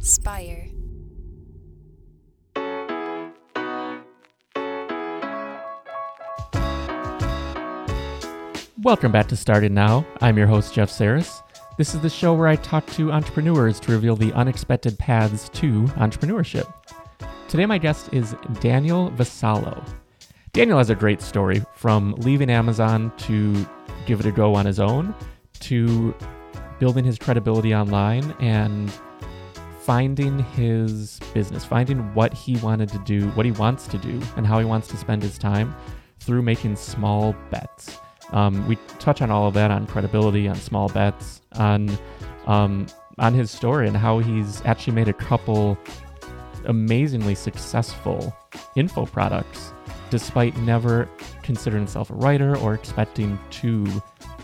Spire. Welcome back to Started Now. I'm your host, Jeff Saris. This is the show where I talk to entrepreneurs to reveal the unexpected paths to entrepreneurship. Today, my guest is Daniel Vassallo. Daniel has a great story from leaving Amazon to give it a go on his own to building his credibility online and finding his business, finding what he wanted to do, what he wants to do, and how he wants to spend his time through making small bets. Um, we touch on all of that on credibility, on small bets, on um, on his story and how he's actually made a couple amazingly successful info products, despite never considering himself a writer or expecting to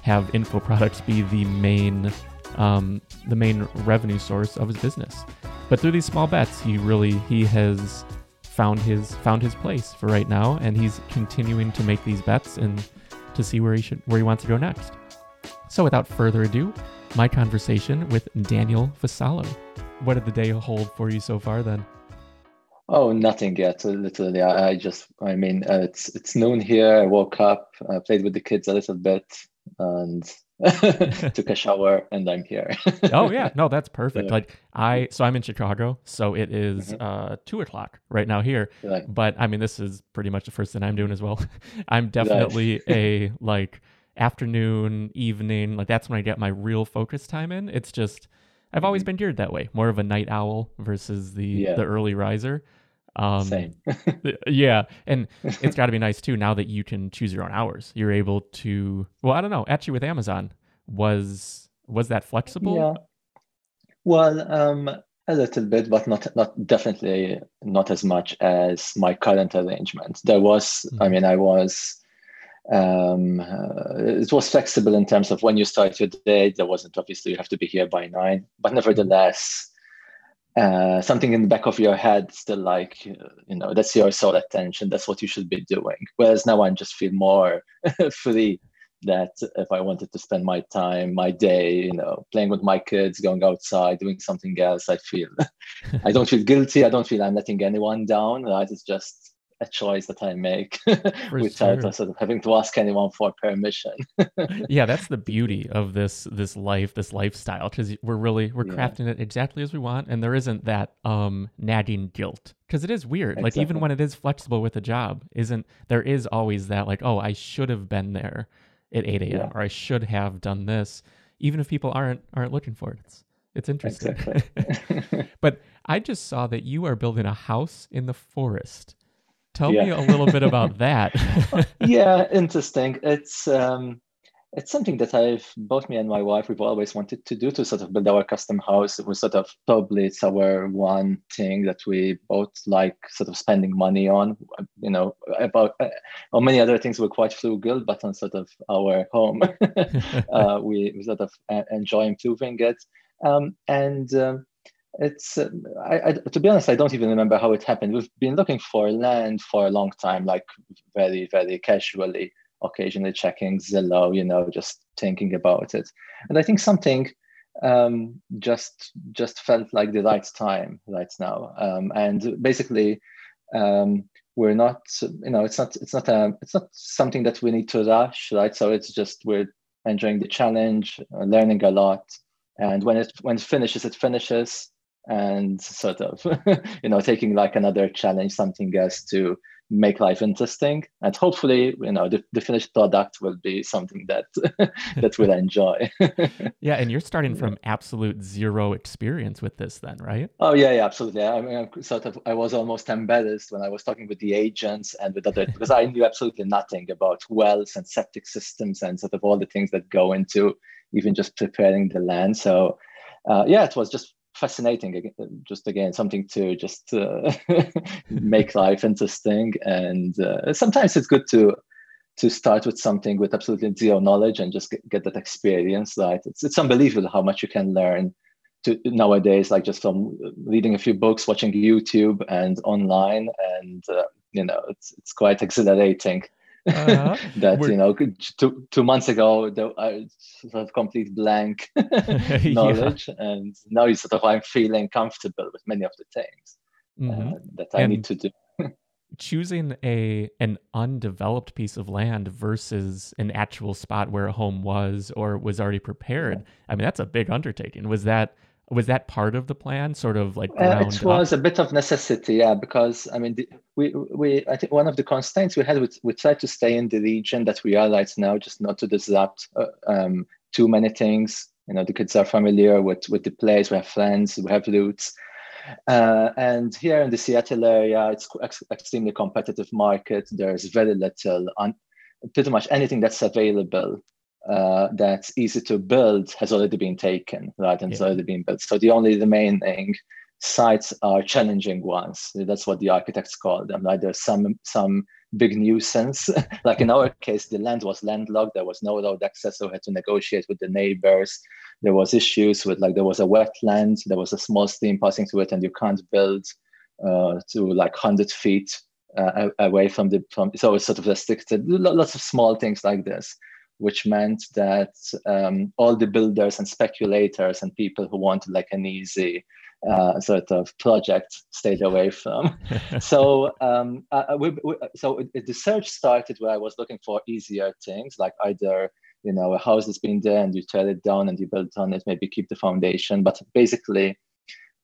have info products be the main um, the main revenue source of his business. But through these small bets, he really he has found his found his place for right now, and he's continuing to make these bets and to see where he should where he wants to go next. So without further ado, my conversation with Daniel Vassallo. What did the day hold for you so far then? Oh, nothing yet. Literally, I, I just, I mean, uh, it's it's noon here. I woke up, I played with the kids a little bit, and took a shower, and I'm here. oh yeah, no, that's perfect. Yeah. Like I, so I'm in Chicago, so it is, mm-hmm. uh, two o'clock right now here. But I mean, this is pretty much the first thing I'm doing as well. I'm definitely a like afternoon, evening. Like that's when I get my real focus time in. It's just. I've always mm-hmm. been geared that way, more of a night owl versus the the early riser. Um, Same. yeah, and it's got to be nice too now that you can choose your own hours. You're able to. Well, I don't know. Actually, with Amazon, was was that flexible? Yeah. Well, um, a little bit, but not not definitely not as much as my current arrangement. There was, mm-hmm. I mean, I was. Um, uh, it was flexible in terms of when you start your day. There wasn't obviously you have to be here by nine, but nevertheless, uh, something in the back of your head still like you know that's your sole attention that's what you should be doing. Whereas now i just feel more free that if i wanted to spend my time my day you know playing with my kids going outside doing something else i feel i don't feel guilty i don't feel i'm letting anyone down. Right it's just a choice that I make without sure. sort of having to ask anyone for permission. yeah, that's the beauty of this this life, this lifestyle, because we're really we're yeah. crafting it exactly as we want, and there isn't that um nagging guilt. Because it is weird. Exactly. Like even when it is flexible with a job, isn't there is always that like, oh, I should have been there at eight a.m. Yeah. or I should have done this, even if people aren't aren't looking for it. It's it's interesting. Exactly. but I just saw that you are building a house in the forest. Tell yeah. me a little bit about that. yeah, interesting. It's um, it's something that I've both me and my wife we've always wanted to do to sort of build our custom house. It was sort of probably it's our one thing that we both like sort of spending money on. You know, about uh, on many other things we're quite frugal, but on sort of our home, uh, we, we sort of uh, enjoy improving it. Um, and um, it's uh, I, I, to be honest i don't even remember how it happened. We've been looking for land for a long time like very very casually occasionally checking zillow you know just thinking about it. And i think something um, just just felt like the right time right now. Um, and basically um, we're not you know it's not it's not a it's not something that we need to rush right? So it's just we're enjoying the challenge uh, learning a lot. And when it when it finishes it finishes and sort of you know taking like another challenge something else to make life interesting. And hopefully you know the, the finished product will be something that that we'll enjoy. Yeah and you're starting from absolute zero experience with this then right? Oh yeah yeah absolutely. I mean I'm sort of i was almost embarrassed when i was talking with the agents and with other because i knew absolutely nothing about wells and septic systems and sort of all the things that go into even just preparing the land. So uh, yeah it was just fascinating just again something to just uh, make life interesting. And uh, sometimes it's good to to start with something with absolutely zero knowledge and just get, get that experience right? It's, it's unbelievable how much you can learn to nowadays like just from reading a few books watching youtube and online and uh, you know it's, it's quite exhilarating uh-huh. that We're... you know two, two months ago there was sort of complete blank knowledge yeah. and now you sort of i'm feeling comfortable with many of the things mm-hmm. uh, that i and need to do choosing a an undeveloped piece of land versus an actual spot where a home was or was already prepared i mean that's a big undertaking was that was that part of the plan? Sort of like uh, it was up? a bit of necessity yeah because i mean the, we we i think one of the constraints we had we, we tried to stay in the region that we are right now just not to disrupt uh, um, too many things. You know the kids are familiar with with the place we have friends we have roots. Uh, and here in the seattle area it's ex- extremely competitive market. There's very little on pretty much anything that's available uh, that's easy to build has already been taken, right? And yeah. it's already been built. So the only remaining sites are challenging ones. That's what the architects call them. Right? There's some some big nuisance. like in our case, the land was landlocked. There was no road access, so we had to negotiate with the neighbors. There was issues with like there was a wetland, there was a small stream passing through it, and you can't build uh, to like hundred feet uh, away from the from. So it's sort of restricted. Lots of small things like this which meant that um, all the builders and speculators and people who wanted like an easy uh, sort of project stayed away from. so um, uh, uh, we, we, so it, the search started where I was looking for easier things, like either you know a house that's been there and you tear it down and you build on it, maybe keep the foundation. But basically,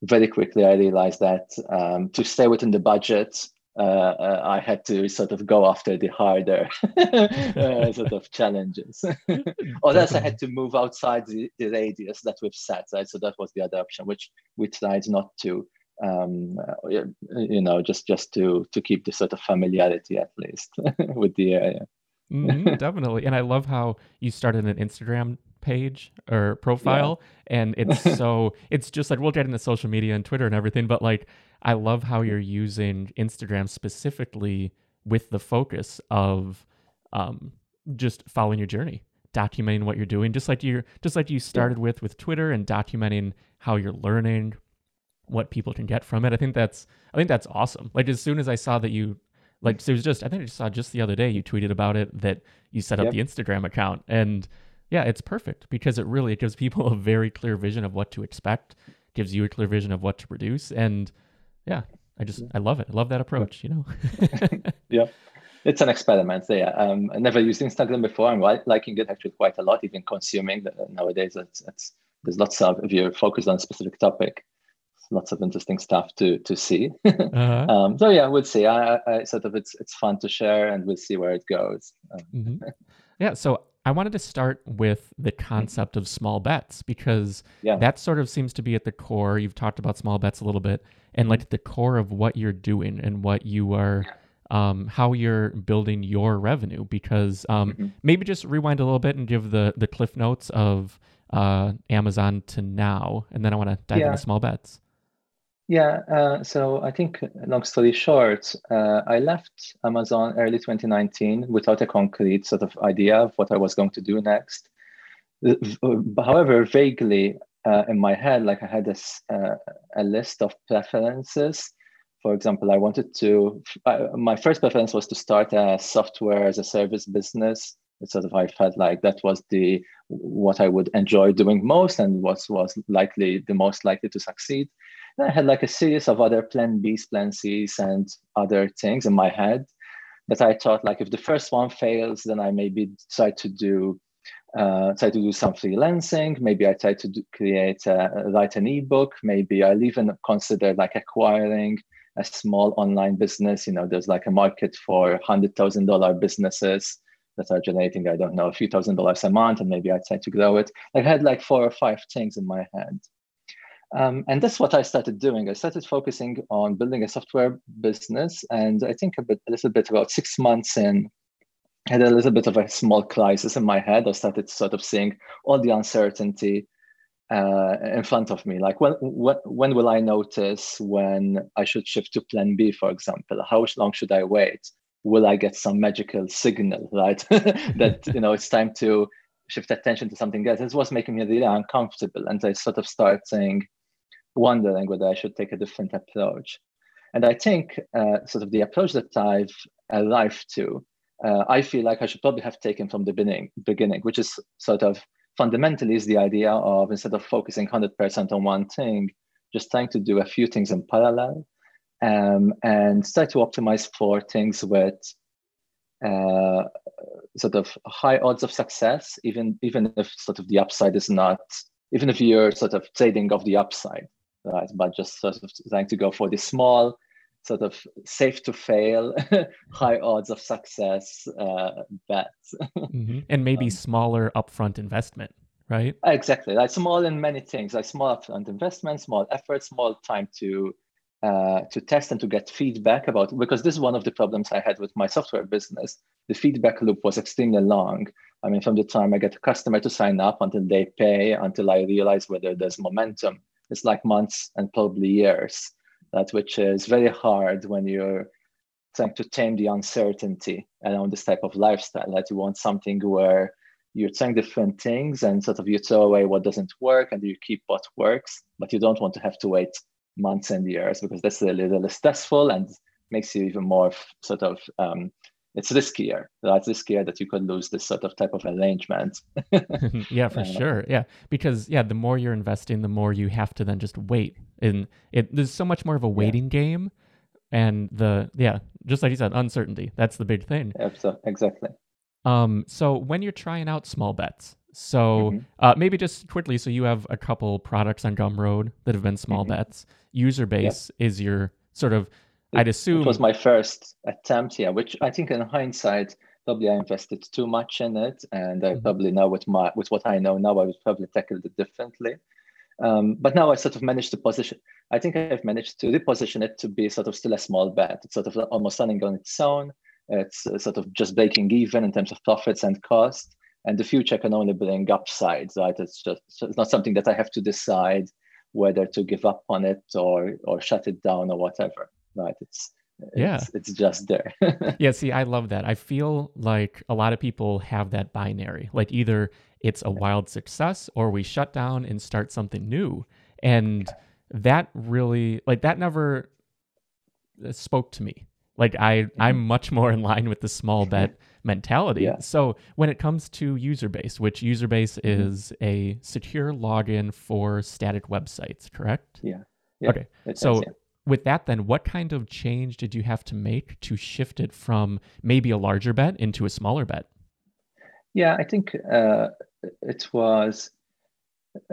very quickly I realized that um, to stay within the budget uh, uh, I had to sort of go after the harder uh, sort of challenges. or else I had to move outside the, the, radius that we've set, right? So that was the other option, which we tried not to, um, uh, you know, just just to to keep the sort of familiarity at least with the area. mm-hmm, definitely, and I love how you started an Instagram page or profile yeah. and it's so it's just like we'll get into social media and twitter and everything but like i love how you're using instagram specifically with the focus of um, just following your journey documenting what you're doing just like you just like you started yeah. with with twitter and documenting how you're learning what people can get from it i think that's i think that's awesome like as soon as i saw that you like so it was just i think i just saw just the other day you tweeted about it that you set up yep. the instagram account and yeah, it's perfect because it really it gives people a very clear vision of what to expect, gives you a clear vision of what to produce, and yeah, I just I love it. I love that approach. You know. yeah, it's an experiment. So, yeah, um, I never used Instagram before. I'm liking it actually quite a lot. Even consuming nowadays, it's, it's there's lots of if you're focused on a specific topic, lots of interesting stuff to to see. uh-huh. um, so yeah, we'll see. I, I, sort of it's it's fun to share, and we'll see where it goes. Um, mm-hmm. Yeah. So I wanted to start with the mm-hmm. concept of small bets because yeah. that sort of seems to be at the core. You've talked about small bets a little bit, and like at the core of what you're doing and what you are, um, how you're building your revenue. Because um, mm-hmm. maybe just rewind a little bit and give the the cliff notes of uh, Amazon to now, and then I want to dive yeah. into small bets. Yeah, uh, so I think, long story short, uh, I left Amazon early 2019 without a concrete sort of idea of what I was going to do next. However, vaguely uh, in my head, like I had this, uh, a list of preferences. For example, I wanted to, my first preference was to start a software as a service business. It's sort of, I felt like that was the, what I would enjoy doing most and what was likely the most likely to succeed. I had like a series of other plan Bs, plan Cs, and other things in my head that I thought like if the first one fails, then I maybe try to do uh, try to do some freelancing. Maybe I try to do, create a, write an ebook. Maybe I'll even consider like acquiring a small online business. You know, there's like a market for hundred thousand dollar businesses that are generating I don't know a few thousand dollars a month, and maybe I try to grow it. I had like four or five things in my head. Um, and that's what I started doing. I started focusing on building a software business. And I think a, bit, a little bit about six months in, I had a little bit of a small crisis in my head. I started sort of seeing all the uncertainty uh, in front of me. Like, when, when, when will I notice when I should shift to plan B, for example? How long should I wait? Will I get some magical signal, right? that, you know, it's time to shift attention to something else. This was making me really uncomfortable. And I sort of started saying, wondering whether I should take a different approach. And I think uh, sort of the approach that I've arrived to uh, I feel like I should probably have taken from the beginning, beginning, which is sort of fundamentally is the idea of instead of focusing 100% on one thing, just trying to do a few things in parallel um, and try to optimize for things with uh, sort of high odds of success, even even if sort of the upside is not, even if you're sort of trading off the upside, right? But just sort of trying to go for the small, sort of safe to fail, high odds of success uh, bets. mm-hmm. And maybe um, smaller upfront investment, right? Exactly. Like small in many things, like small upfront investment, small effort, small time to uh, to test and to get feedback about because this is one of the problems I had with my software business. The feedback loop was extremely long. I mean, from the time I get a customer to sign up until they pay, until I realize whether there's momentum, it's like months and probably years. That which is very hard when you're trying to tame the uncertainty around this type of lifestyle. That you want something where you're trying different things and sort of you throw away what doesn't work and you keep what works, but you don't want to have to wait months and years because that's a little stressful and makes you even more sort of um, it's riskier right it's riskier that you could lose this sort of type of arrangement yeah for uh, sure yeah because yeah the more you're investing the more you have to then just wait and it there's so much more of a waiting yeah. game and the yeah just like you said uncertainty that's the big thing Absolutely, exactly um so when you're trying out small bets so mm-hmm. uh, maybe just quickly, so you have a couple products on Gumroad that have been small mm-hmm. bets. Userbase yep. is your sort of, I'd assume. It was my first attempt, yeah, which I think in hindsight, probably I invested too much in it. And I mm-hmm. probably know with, my, with what I know now, I would probably tackle it differently. Um, but now I sort of managed to position, I think I've managed to reposition it to be sort of still a small bet. It's sort of almost running on its own. It's sort of just breaking even in terms of profits and cost and the future can only bring upsides right it's just it's not something that i have to decide whether to give up on it or or shut it down or whatever right it's yeah it's, it's just there yeah see i love that i feel like a lot of people have that binary like either it's a wild success or we shut down and start something new and that really like that never uh, spoke to me like i mm-hmm. i'm much more in line with the small bet mentality. Yeah. So when it comes to Userbase, which Userbase mm-hmm. is a secure login for static websites, correct? Yeah. yeah. Okay. so yeah. With that, then what kind of change did you have to make to shift it from maybe a larger bet into a smaller bet? Yeah, I think uh, it was.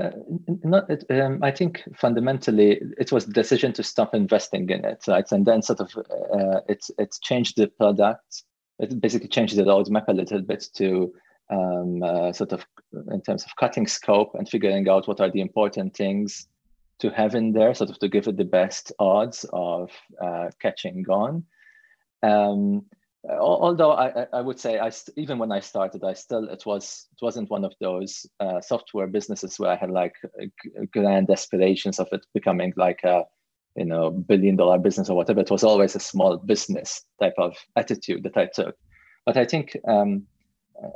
Uh, not, um, I think fundamentally it was the decision to stop investing in it, right? And then sort of uh, it's it's changed the product it basically changes the roadmap a little bit to um, uh, sort of in terms of cutting scope and figuring out what are the important things to have in there, sort of to give it the best odds of uh, catching on. Um, although I, I would say I even when I started, I still it was it wasn't one of those uh, software businesses where I had like grand aspirations of it becoming like a you know billion dollar business or whatever it was always a small business type of attitude that i took but i think um,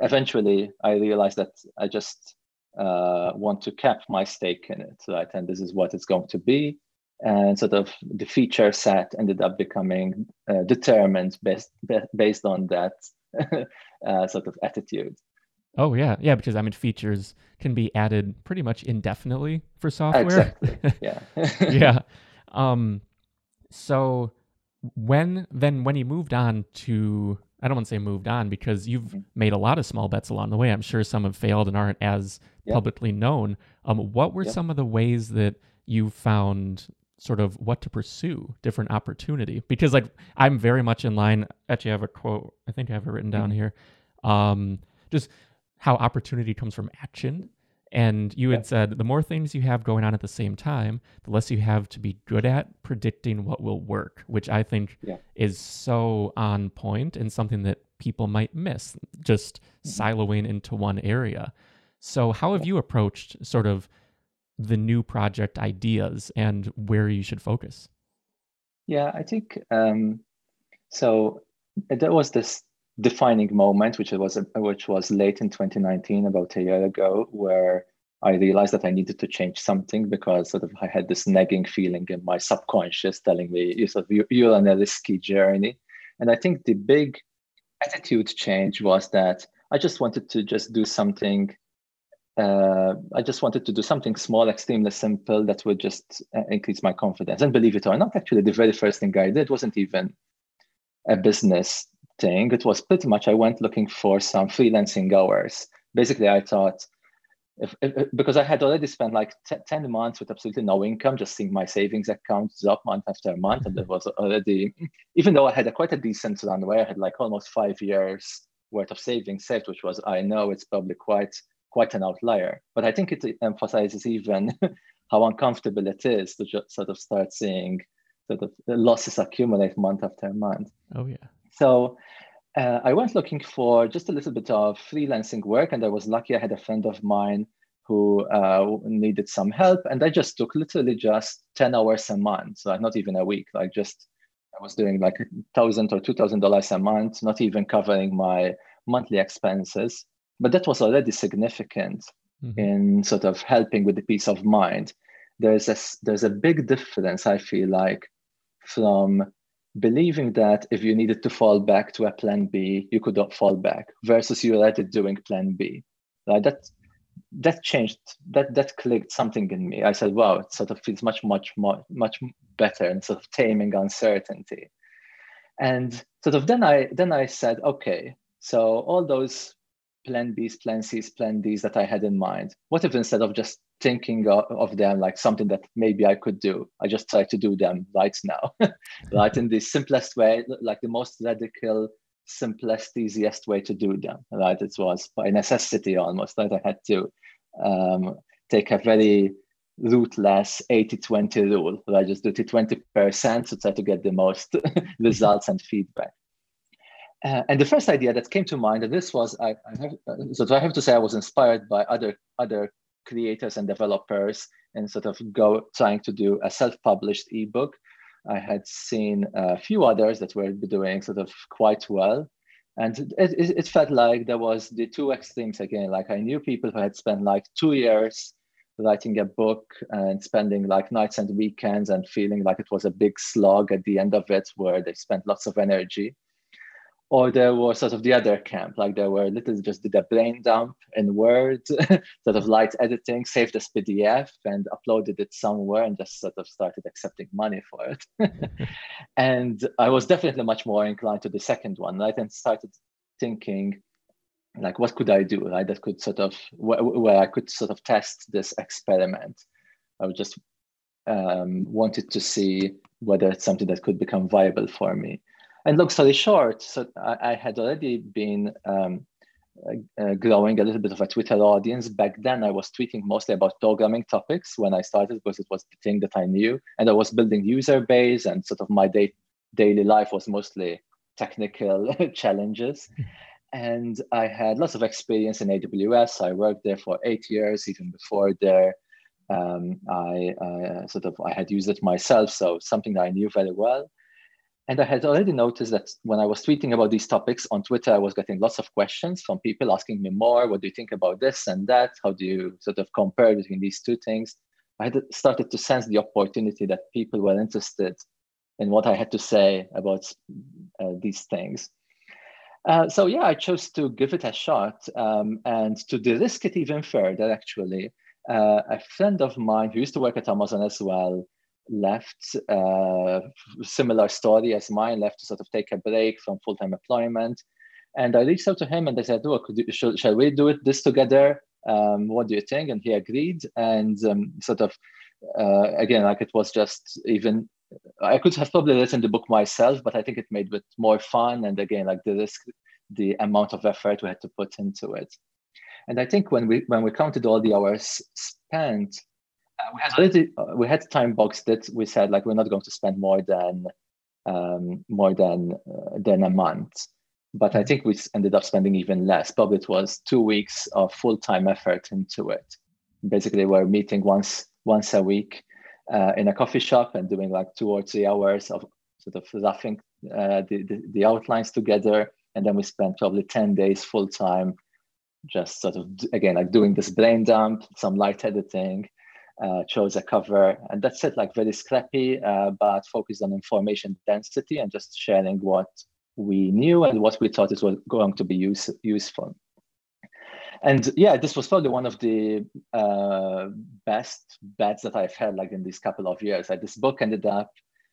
eventually i realized that i just uh, want to cap my stake in it right and this is what it's going to be and sort of the feature set ended up becoming uh, determined based based on that uh, sort of attitude Oh yeah, yeah. Because I mean, features can be added pretty much indefinitely for software. Exactly. Yeah. yeah. Um, so when then when he moved on to I don't want to say moved on because you've mm-hmm. made a lot of small bets along the way. I'm sure some have failed and aren't as yep. publicly known. Um, what were yep. some of the ways that you found sort of what to pursue, different opportunity? Because like I'm very much in line. Actually, I have a quote. I think I have it written down mm-hmm. here. Um, just how opportunity comes from action and you had said the more things you have going on at the same time, the less you have to be good at predicting what will work, which I think yeah. is so on point and something that people might miss, just mm-hmm. siloing into one area. So, how have you approached sort of the new project ideas and where you should focus? Yeah, I think um, so. There was this defining moment, which was which was late in 2019, about a year ago, where I realized that I needed to change something because sort of I had this nagging feeling in my subconscious telling me you sort of you're on a risky journey, and I think the big attitude change was that I just wanted to just do something. Uh, I just wanted to do something small, extremely simple that would just uh, increase my confidence. And believe it or not, actually, the very first thing I did wasn't even a business thing. It was pretty much I went looking for some freelancing hours. Basically, I thought if, if, because I had already spent like t- 10 months with absolutely no income, just seeing my savings account drop month after month. And it was already, even though I had a quite a decent runway, I had like almost five years worth of savings saved, which was, I know it's probably quite, quite an outlier. But I think it emphasizes even how uncomfortable it is to just sort of start seeing sort of losses accumulate month after month. Oh, yeah. So uh, I went looking for just a little bit of freelancing work, and I was lucky I had a friend of mine who uh, needed some help, and I just took literally just ten hours a month, so not even a week. Like just I was doing like a thousand or two thousand dollars a month, not even covering my monthly expenses, but that was already significant mm-hmm. in sort of helping with the peace of mind. There's a there's a big difference I feel like from believing that if you needed to fall back to a plan B, you could fall back versus you already doing plan B. Right? That that changed that that clicked something in me. I said, wow, it sort of feels much, much more much better and sort of taming uncertainty. And sort of then I then I said, okay, so all those plan Bs, plan Cs, plan Ds that I had in mind, what if instead of just thinking of them like something that maybe I could do. I just try to do them right now, right in the simplest way, like the most radical, simplest, easiest way to do them. Right, it was by necessity almost that I had to um, take a very rootless 80-20 rule. I just do the 20% to try to get the most results and feedback. Uh, and the first idea that came to mind, and this was, I, I have, uh, so I have to say, I was inspired by other other creators and developers and sort of go trying to do a self-published ebook. I had seen a few others that were doing sort of quite well. And it, it, it felt like there was the two extremes again. Like I knew people who had spent like two years writing a book and spending like nights and weekends and feeling like it was a big slog at the end of it where they spent lots of energy or there was sort of the other camp, like there were little just did a brain dump in Word, sort of light editing, saved as PDF and uploaded it somewhere and just sort of started accepting money for it. and I was definitely much more inclined to the second one, right? And started thinking, like, what could I do, right? That could sort of, where, where I could sort of test this experiment. I just um, wanted to see whether it's something that could become viable for me. And long story short, so I, I had already been um, uh, growing a little bit of a Twitter audience. Back then, I was tweeting mostly about programming topics when I started because it was the thing that I knew. And I was building Userbase, and sort of my day, daily life was mostly technical challenges. And I had lots of experience in AWS. I worked there for eight years, even before there. Um, I uh, sort of I had used it myself, so something that I knew very well. And I had already noticed that when I was tweeting about these topics on Twitter, I was getting lots of questions from people asking me more. What do you think about this and that? How do you sort of compare between these two things? I had started to sense the opportunity that people were interested in what I had to say about uh, these things. Uh, so yeah, I chose to give it a shot um, and to de-risk it even further. Actually, uh, a friend of mine who used to work at Amazon as well left uh, similar story as mine left to sort of take a break from full-time employment. And i reached out to him and i said look should, shall we do it this together? Um, what do you think? And he agreed. And um, sort of uh, again like it was just even i could have probably written the book myself but i think it made it more fun and again like the risk the amount of effort we had to put into it. And i think when we when we counted all the hours spent uh, we had uh, we had time boxed it. We said like we're not going to spend more than um, more than uh, than a month. But I think we ended up spending even less. Probably it was two weeks of full time effort into it. Basically, we're meeting once once a week uh, in a coffee shop and doing like two or three hours of sort of roughing uh, the, the, the outlines together, and then we spent probably ten days full time, just sort of again like doing this brain dump, some light editing, chose a cover, and that's it, like very scrappy, uh, but focused on information density and just sharing what we knew and what we thought it was going to be use, useful. And yeah, this was probably one of the uh, best bets that I've had like in these couple of years. Like this book ended up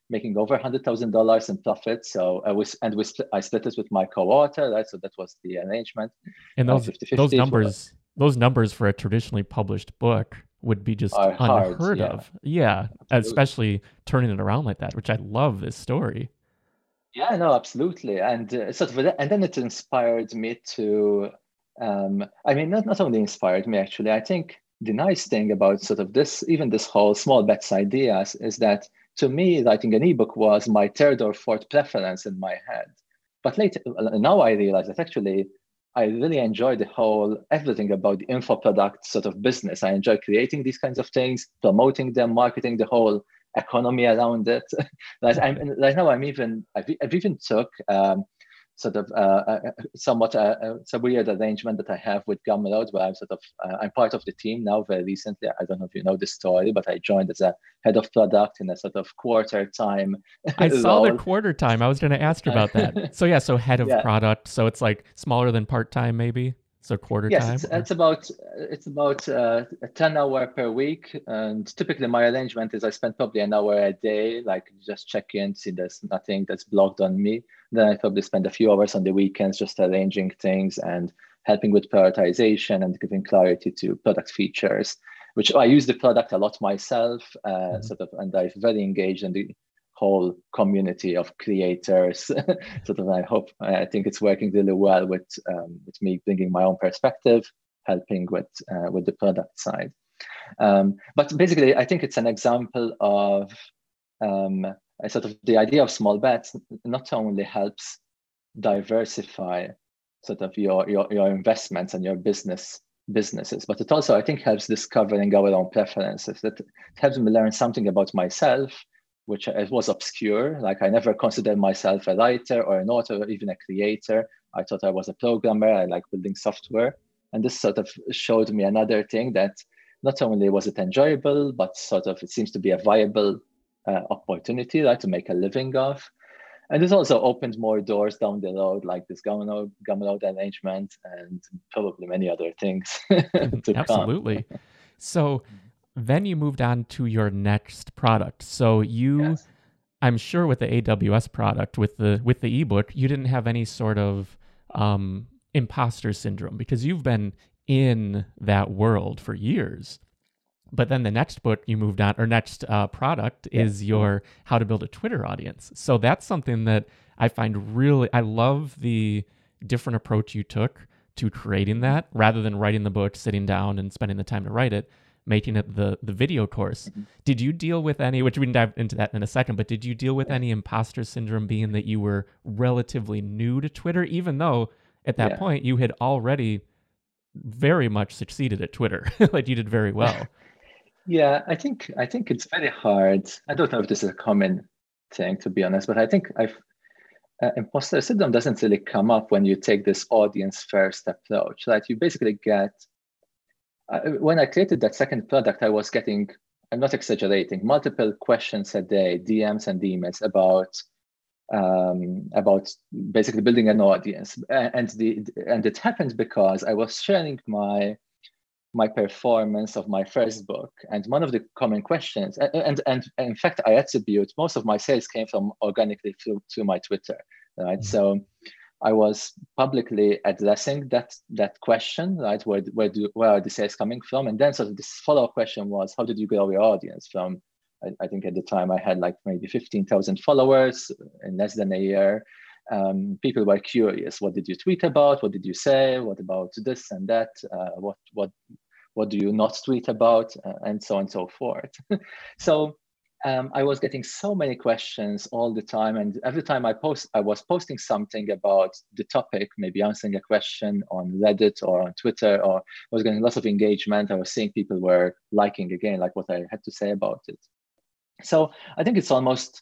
making over hundred thousand dollars in profit. So I was and we split, I split it with my co-author, right? So that was the arrangement. And those 50 those numbers, those numbers for a traditionally published book would be just unheard hard, yeah. of. Yeah, absolutely. especially turning it around like that, which I love this story. Yeah, no, absolutely, and uh, sort of, and then it inspired me to. Um, I mean, not not only inspired me actually. I think the nice thing about sort of this, even this whole small bets ideas, is that to me, writing an ebook was my third or fourth preference in my head. But later, now I realize that actually I really enjoy the whole everything about the info product sort of business. I enjoy creating these kinds of things, promoting them, marketing the whole economy around it. like I'm right now, I'm even I've, I've even took um, sort of uh, uh, somewhat uh, uh, it's a weird arrangement that I have with Gumroad, where I'm sort of uh, I'm part of the team now. Very recently, I don't know if you know the story, but I joined as a head of product in a sort of quarter time. I saw the quarter time. I was going to ask about that. so yeah, so head of yeah. product. So it's like smaller than part time, maybe. So quarter yes, time. Yes, it's, it's, about it's about uh, a ten hour per week, and typically my arrangement is I spend probably an hour a day, like just check in, see there's nothing that's blocked on me. Then I probably spend a few hours on the weekends just arranging things and helping with prioritization and giving clarity to product features. Which I use the product a lot myself, uh, mm-hmm. sort of, and I'm very engaged in the whole community of creators. sort of, I hope, I think it's working really well with um, with me bringing my own perspective, helping with uh, with the product side. Um, but basically, I think it's an example of um, sort of the idea of small bets not only helps diversify sort of your, your, your investments and your business businesses, but it also I think helps discovering our own preferences. That helps me learn something about myself which was obscure. Like I never considered myself a writer or an author or even a creator. I thought I was a programmer. I like building software. And this sort of showed me another thing that not only was it enjoyable, but sort of it seems to be a viable uh, opportunity right, to make a living of. And this also opened more doors down the road, like this Gumroad, Gumroad arrangement and probably many other things. Absolutely. so then you moved on to your next product. So you yes. I'm sure with the AWS product with the with the ebook, you didn't have any sort of um, imposter syndrome because you've been in that world for years. But then the next book you moved on, or next uh, product is your how to build a Twitter audience. So that's something that I find really, I love the different approach you took to creating that rather than writing the book, sitting down and spending the time to write it making it the the video course. Mm-hmm. Did you deal with any? Which we can dive into that in a second. But did you deal with any imposter syndrome, being that you were relatively new to Twitter, even though at that yeah. point you had already very much succeeded at Twitter, like you did very well. yeah, I think I think it's very hard. I don't know if this is a common thing to be honest, but I think I've uh, imposter syndrome doesn't really come up when you take this audience first approach. Right, you basically get when I created that second product, I was getting, I'm not exaggerating, multiple questions a day, DMs and emails about um, about basically building an audience. And the and it happened because I was sharing my my performance of my first book. And one of the common questions, and, and, and in fact, I attribute most of my sales came from organically through to my Twitter, right? Mm-hmm. So I was publicly addressing that that question, right? Where where do where are the sales coming from? And then sort of this follow up question was, how did you grow your audience from? I, I think at the time I had like maybe fifteen thousand followers in less than a year. Um, people were curious. What did you tweet about? What did you say? What about this and that? Uh, what what what do you not tweet about? Uh, and so on and so forth. so um, I was getting so many questions all the time, and every time I post, I was posting something about the topic, maybe answering a question on Reddit or on Twitter, or I was getting lots of engagement. I was seeing people were liking again, like what I had to say about it. So I think it's almost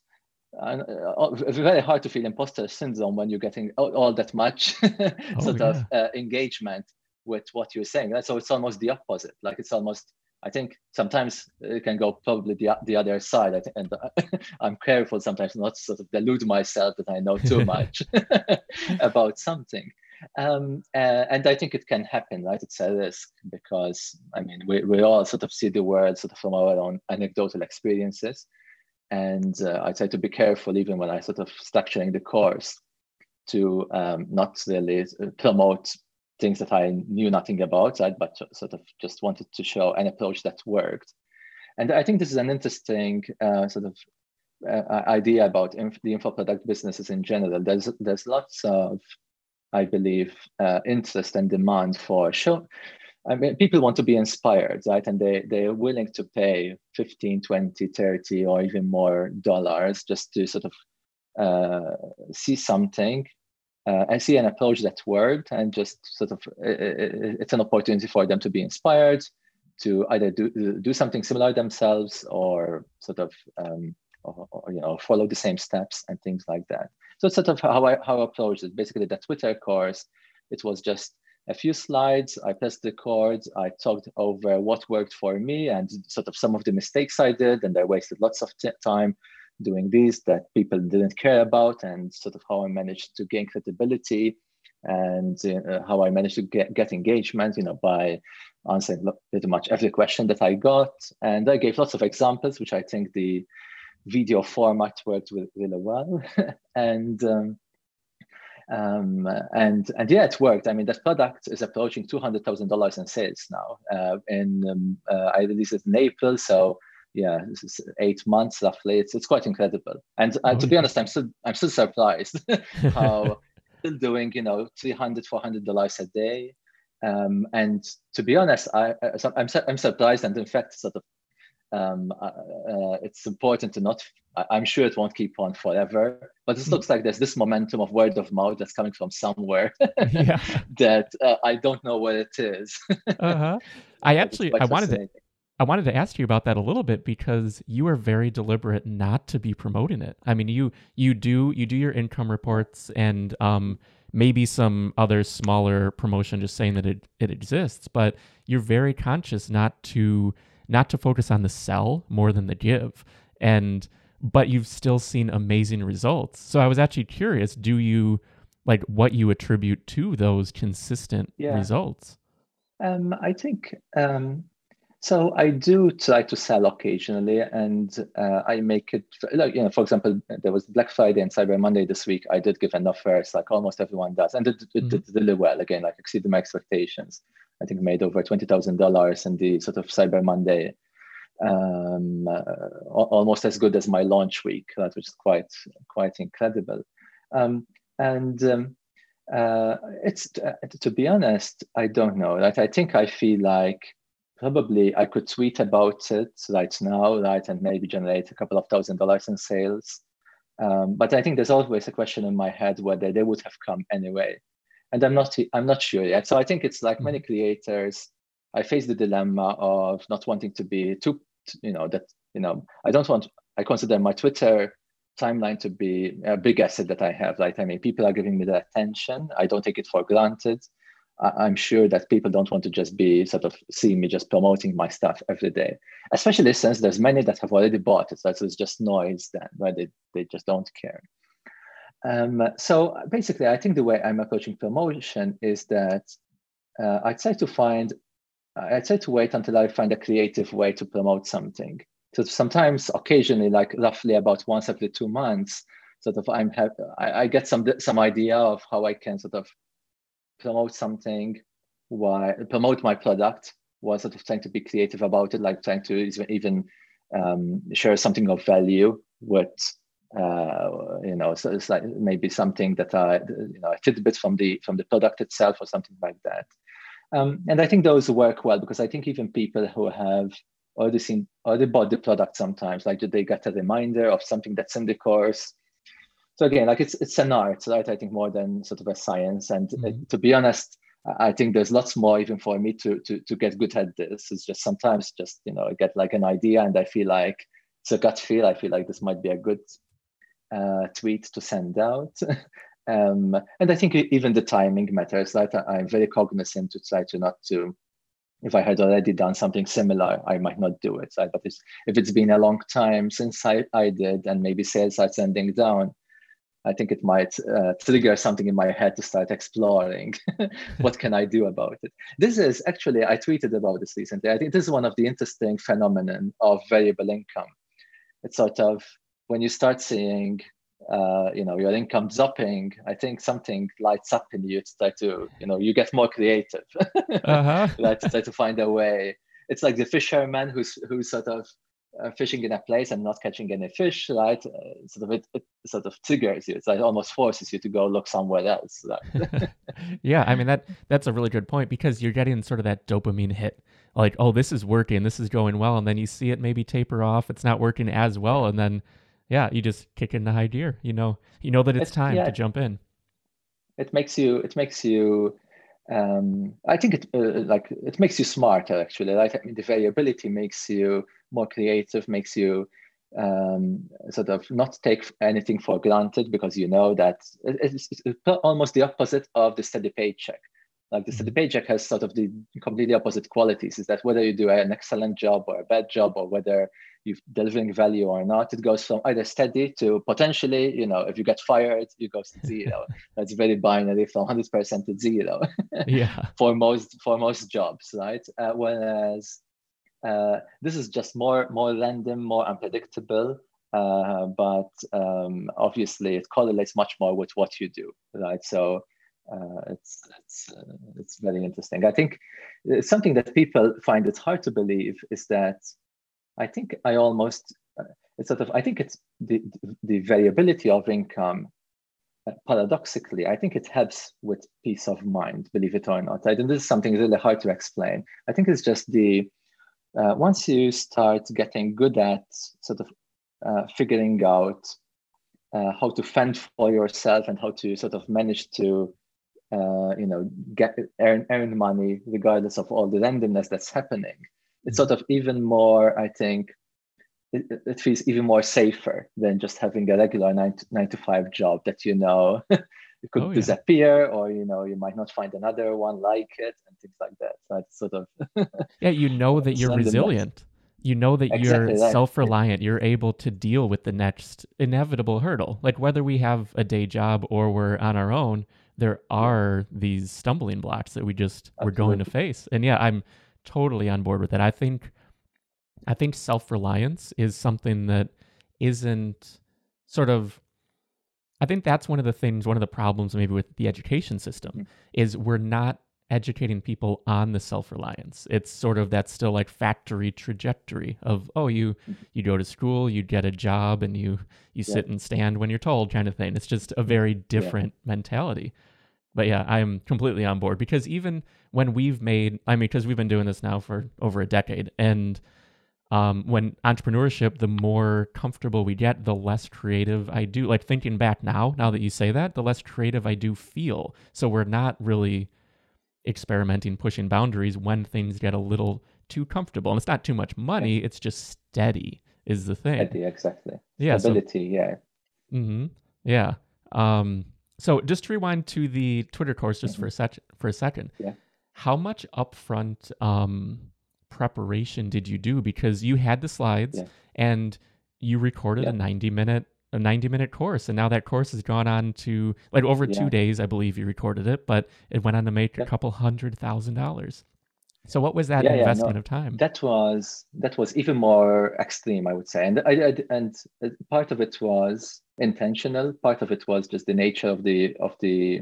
uh, uh very hard to feel imposter syndrome when you're getting all, all that much oh, sort yeah. of uh, engagement with what you're saying. So it's almost the opposite. Like it's almost I think sometimes it can go probably the, the other side. I think, and I'm careful sometimes not to sort of delude myself that I know too much about something. Um, uh, and I think it can happen, right? It's a risk because I mean we, we all sort of see the world sort of from our own anecdotal experiences, and uh, I try to be careful even when I sort of structuring the course to um, not really promote things that I knew nothing about, right? but sort of just wanted to show an approach that worked. And I think this is an interesting uh, sort of uh, idea about inf- the info product businesses in general. There's there's lots of, I believe, uh, interest and demand for show. I mean, people want to be inspired, right? And they, they're willing to pay 15, 20, 30, or even more dollars just to sort of uh, see something uh, I see an approach that worked and just sort of it's an opportunity for them to be inspired to either do do something similar themselves or sort of um, or, or, you know follow the same steps and things like that. So it's sort of how I how I approached it. Basically, the Twitter course, it was just a few slides. I pressed the chords. I talked over what worked for me and sort of some of the mistakes I did, and I wasted lots of time doing this that people didn't care about and sort of how I managed to gain credibility and uh, how I managed to get, get engagement, you know, by answering pretty much every question that I got. And I gave lots of examples, which I think the video format worked with really well. and um, um, and and yeah, it worked. I mean, that product is approaching two hundred thousand dollars in sales now. Uh, in um, uh, I released it in April, so yeah eight months roughly. It's it's quite incredible. And uh, to be honest i'm still i'm still surprised how still doing you know 300 400 dollars a day. Um, and to be honest i i'm i'm surprised. And in fact sort of um, uh, uh, it's important to not i'm sure it won't keep on forever. But it hmm. looks like there's this momentum of word of mouth that's coming from somewhere that uh, i don't know what it is. Uh-huh. I actually i wanted to I wanted to ask you about that a little bit because you are very deliberate not to be promoting it. I mean, you you do you do your income reports and um, maybe some other smaller promotion, just saying that it, it exists, but you're very conscious not to not to focus on the sell more than the give, and but you've still seen amazing results. So I was actually curious: do you like what you attribute to those consistent yeah. results? Um, I think um, so I do try to sell occasionally, and uh, I make it like you know, for example, there was Black Friday and Cyber Monday this week. I did give an offers, like almost everyone does, and it, it mm-hmm. did really well. Again, like exceeded my expectations. I think made over twenty thousand dollars in the sort of Cyber Monday, um, uh, almost as good as my launch week, that which is quite quite incredible. Um, and um, uh, it's uh, to be honest, I don't know. Like I think I feel like probably I could tweet about it right now, right, and maybe generate a couple of thousand dollars in sales. Um, but I think there's always a question in my head whether they would have come anyway, and I'm not I'm not sure yet. So I think it's like many mm-hmm. creators. I face the dilemma of not wanting to be too, you know, that you know I don't want. I consider my Twitter timeline to be a big asset that I have. Right, I mean, people are giving me the attention. I don't take it for granted. I'm sure that people don't want to just be sort of seeing me just promoting my stuff every day, especially since there's many that have already bought it. So it's just noise then, right? They, they just don't care. Um, so basically, I think the way I'm approaching promotion is that uh, I try to find, I try to wait until I find a creative way to promote something. So sometimes, occasionally, like roughly about once every two months, sort of I'm have I, I get some some idea of how I can sort of promote something, why promote my product while sort of trying to be creative about it, like trying to even um, share something of value with uh, you know, so it's like maybe something that I, you know, a tidbit from the from the product itself or something like that. Um, and I think those work well because I think even people who have already seen already bought the product sometimes, like they get a reminder of something that's in the course so again like it's it's an art right i think more than sort of a science and uh, mm-hmm. to be honest i think there's lots more even for me to to to get good at this it's just sometimes just you know I get like an idea and i feel like it's a gut feel i feel like this might be a good uh, tweet to send out um, and i think even the timing matters right i'm very cognizant to try to not to if I had already done something similar, I might not do it. Right? But if it's been a long time since I, I did, and maybe sales are trending down, I think it might uh, trigger something in my head to start exploring what can I do about it. This is actually I tweeted about this recently. I think this is one of the interesting phenomenon of variable income. It's sort of when you start seeing uh, you know your income dropping i think something lights up in you to try to you know you get more creative uh-huh. right to try to find a way it's like the fisherman who's who's sort of uh, fishing in a place and not catching any fish right uh, sort of it, it, sort of triggers you it's like almost forces you to go look somewhere else right? yeah i mean that that's a really good point because you're getting sort of that dopamine hit like oh this is working this is going well and then you see it maybe taper off it's not working as well and then yeah, you just kick in the high gear. You know, you know that it's, it's time yeah, to jump in. It makes you. It makes you. Um, I think it uh, like it makes you smarter actually. Right? I mean, the variability makes you more creative, makes you um, sort of not take anything for granted because you know that it's, it's almost the opposite of the steady paycheck. Like the steady mm-hmm. paycheck has sort of the completely opposite qualities. Is that whether you do an excellent job or a bad job, or whether you're delivering value or not. It goes from either steady to potentially, you know, if you get fired, you go to zero. That's very binary from 100% to zero. yeah. For most for most jobs, right? Uh, whereas this is just more more random, more unpredictable. Uh, but um, obviously, it correlates much more with what you do, right? So uh, it's it's uh, it's very interesting. I think uh, something that people find it hard to believe is that I think I almost uh, it's sort of I think it's the the variability of income. Uh, paradoxically, I think it helps with peace of mind. Believe it or not, I think this is something really hard to explain. I think it's just the uh, once you start getting good at sort of uh, figuring out uh, how to fend for yourself and how to sort of manage to uh, you know get earn earn money regardless of all the randomness that's happening it's sort of even more i think it, it, feels even more safer than just having a regular nine to, nine to five job that you know it could oh, disappear yeah. or you know you might not find another one like it and things like that. So it's sort of yeah you know that you're resilient. You know that exactly you're self-reliant. You're able to deal with the next inevitable hurdle. Like whether we have a day job or we're on our own there are these stumbling blocks that we just Absolutely. we're going to face. And yeah i'm totally on board with that. I think I think self-reliance is something that isn't sort of I think that's one of the things, one of the problems maybe with the education system mm-hmm. is we're not educating people on the self-reliance. It's sort of that still like factory trajectory of oh you mm-hmm. you go to school, you get a job and you you yeah. sit and stand when you're told kind of thing. It's just a very different yeah. mentality. But yeah, I'm completely on board because even when we've made, I mean, because we've been doing this now for over a decade, and um, when entrepreneurship, the more comfortable we get, the less creative I do. Like thinking back now, now that you say that, the less creative I do feel. So we're not really experimenting, pushing boundaries when things get a little too comfortable. And it's not too much money, it's just steady is the thing. Steady, exactly. Yeah. Stability, so, yeah. Mm-hmm. Yeah. Um, so just to rewind to the Twitter course just mm-hmm. for a sec for a second. Yeah. How much upfront um, preparation did you do? Because you had the slides yeah. and you recorded yeah. a 90 minute a 90 minute course and now that course has gone on to like over yeah. two days i believe you recorded it but it went on to make a couple hundred thousand dollars so what was that yeah, investment yeah, no, of time? That was that was even more extreme, I would say, and I, I, and uh, part of it was intentional. Part of it was just the nature of the of the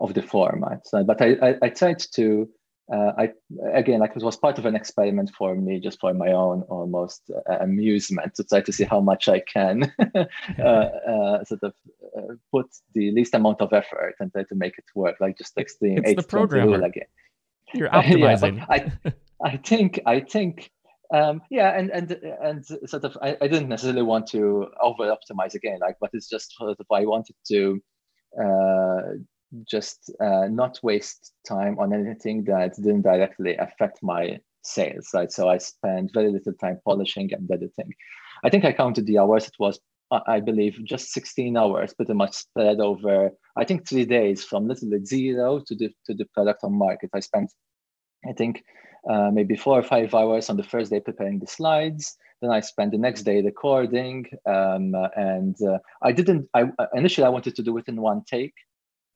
of the format. So, but I, I, I tried to uh, I again like it was part of an experiment for me, just for my own almost uh, amusement to try to see how much I can uh, uh, sort of uh, put the least amount of effort and try to make it work, like just extreme it's eight the programmer. again. You're optimizing. yeah, I, I think I think um, yeah, and and and sort of I, I didn't necessarily want to over optimize again, like, but it's just sort of I wanted to uh, just uh, not waste time on anything that didn't directly affect my sales, right? So I spent very little time polishing and editing. I think I counted the hours. It was I believe just 16 hours, pretty much spread over I think three days from literally zero to the to the product on market. I spent I think uh, maybe four or five hours on the first day preparing the slides. Then I spent the next day recording, um, and uh, I didn't. I initially I wanted to do it in one take,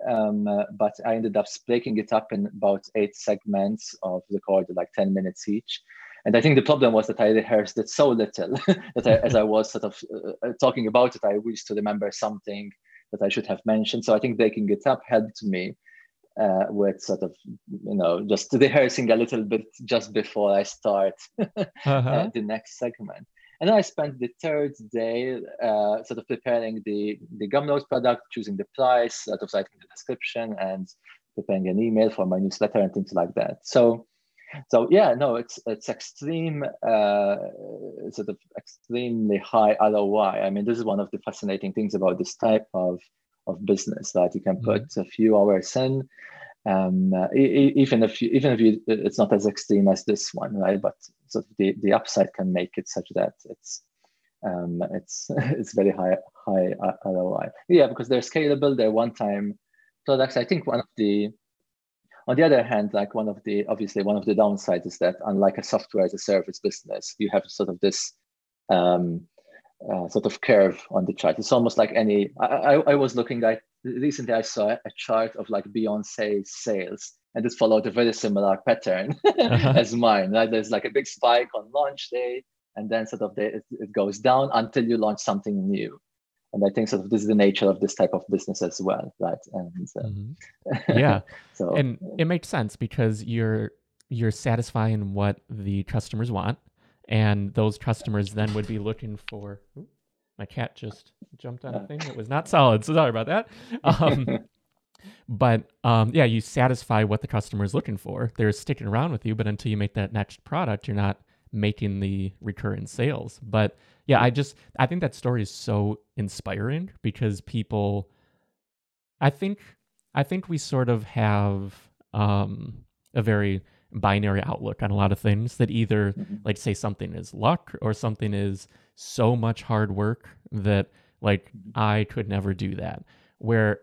um, uh, but I ended up breaking it up in about eight segments of recorded, like ten minutes each. And I think the problem was that I rehearsed it so little that I, as I was sort of uh, talking about it, I wished to remember something that I should have mentioned. So I think breaking it up helped me uh, with sort of you know just rehearsing a little bit just before I start uh-huh. uh, the next segment. And then I spent the third day uh, sort of preparing the the Gumroad product, choosing the price, sort of writing the description, and preparing an email for my newsletter and things like that. So so yeah no it's it's extreme uh, sort of extremely high roi i mean this is one of the fascinating things about this type of of business that you can mm-hmm. put mm-hmm. a few hours in um, even if you, even if you, it's not as extreme as this one, right? But sort of the, the upside can make it such that it's um, it's it's very high high ROI. Yeah, because they're scalable, they're one-time products. I think one of the on the other hand, like one of the obviously one of the downsides is that unlike a software as a service business, you have sort of this um, uh, sort of curve on the chart. It's almost like any. I, I, I, was looking at recently. I saw a chart of like Beyonce's sales, and it followed a very similar pattern uh-huh. as mine. Right? There's like a big spike on launch day, and then sort of the, it, it goes down until you launch something new. And I think sort of this is the nature of this type of business as well, right? And uh, mm-hmm. yeah, so and it makes sense because you're you're satisfying what the customers want and those customers then would be looking for my cat just jumped on a thing that was not solid so sorry about that. Um, but um, yeah you satisfy what the customer is looking for. They're sticking around with you but until you make that next product you're not making the recurring sales. But yeah i just i think that story is so inspiring because people i think i think we sort of have um, a very binary outlook on a lot of things that either mm-hmm. like say something is luck or something is so much hard work that like mm-hmm. I could never do that where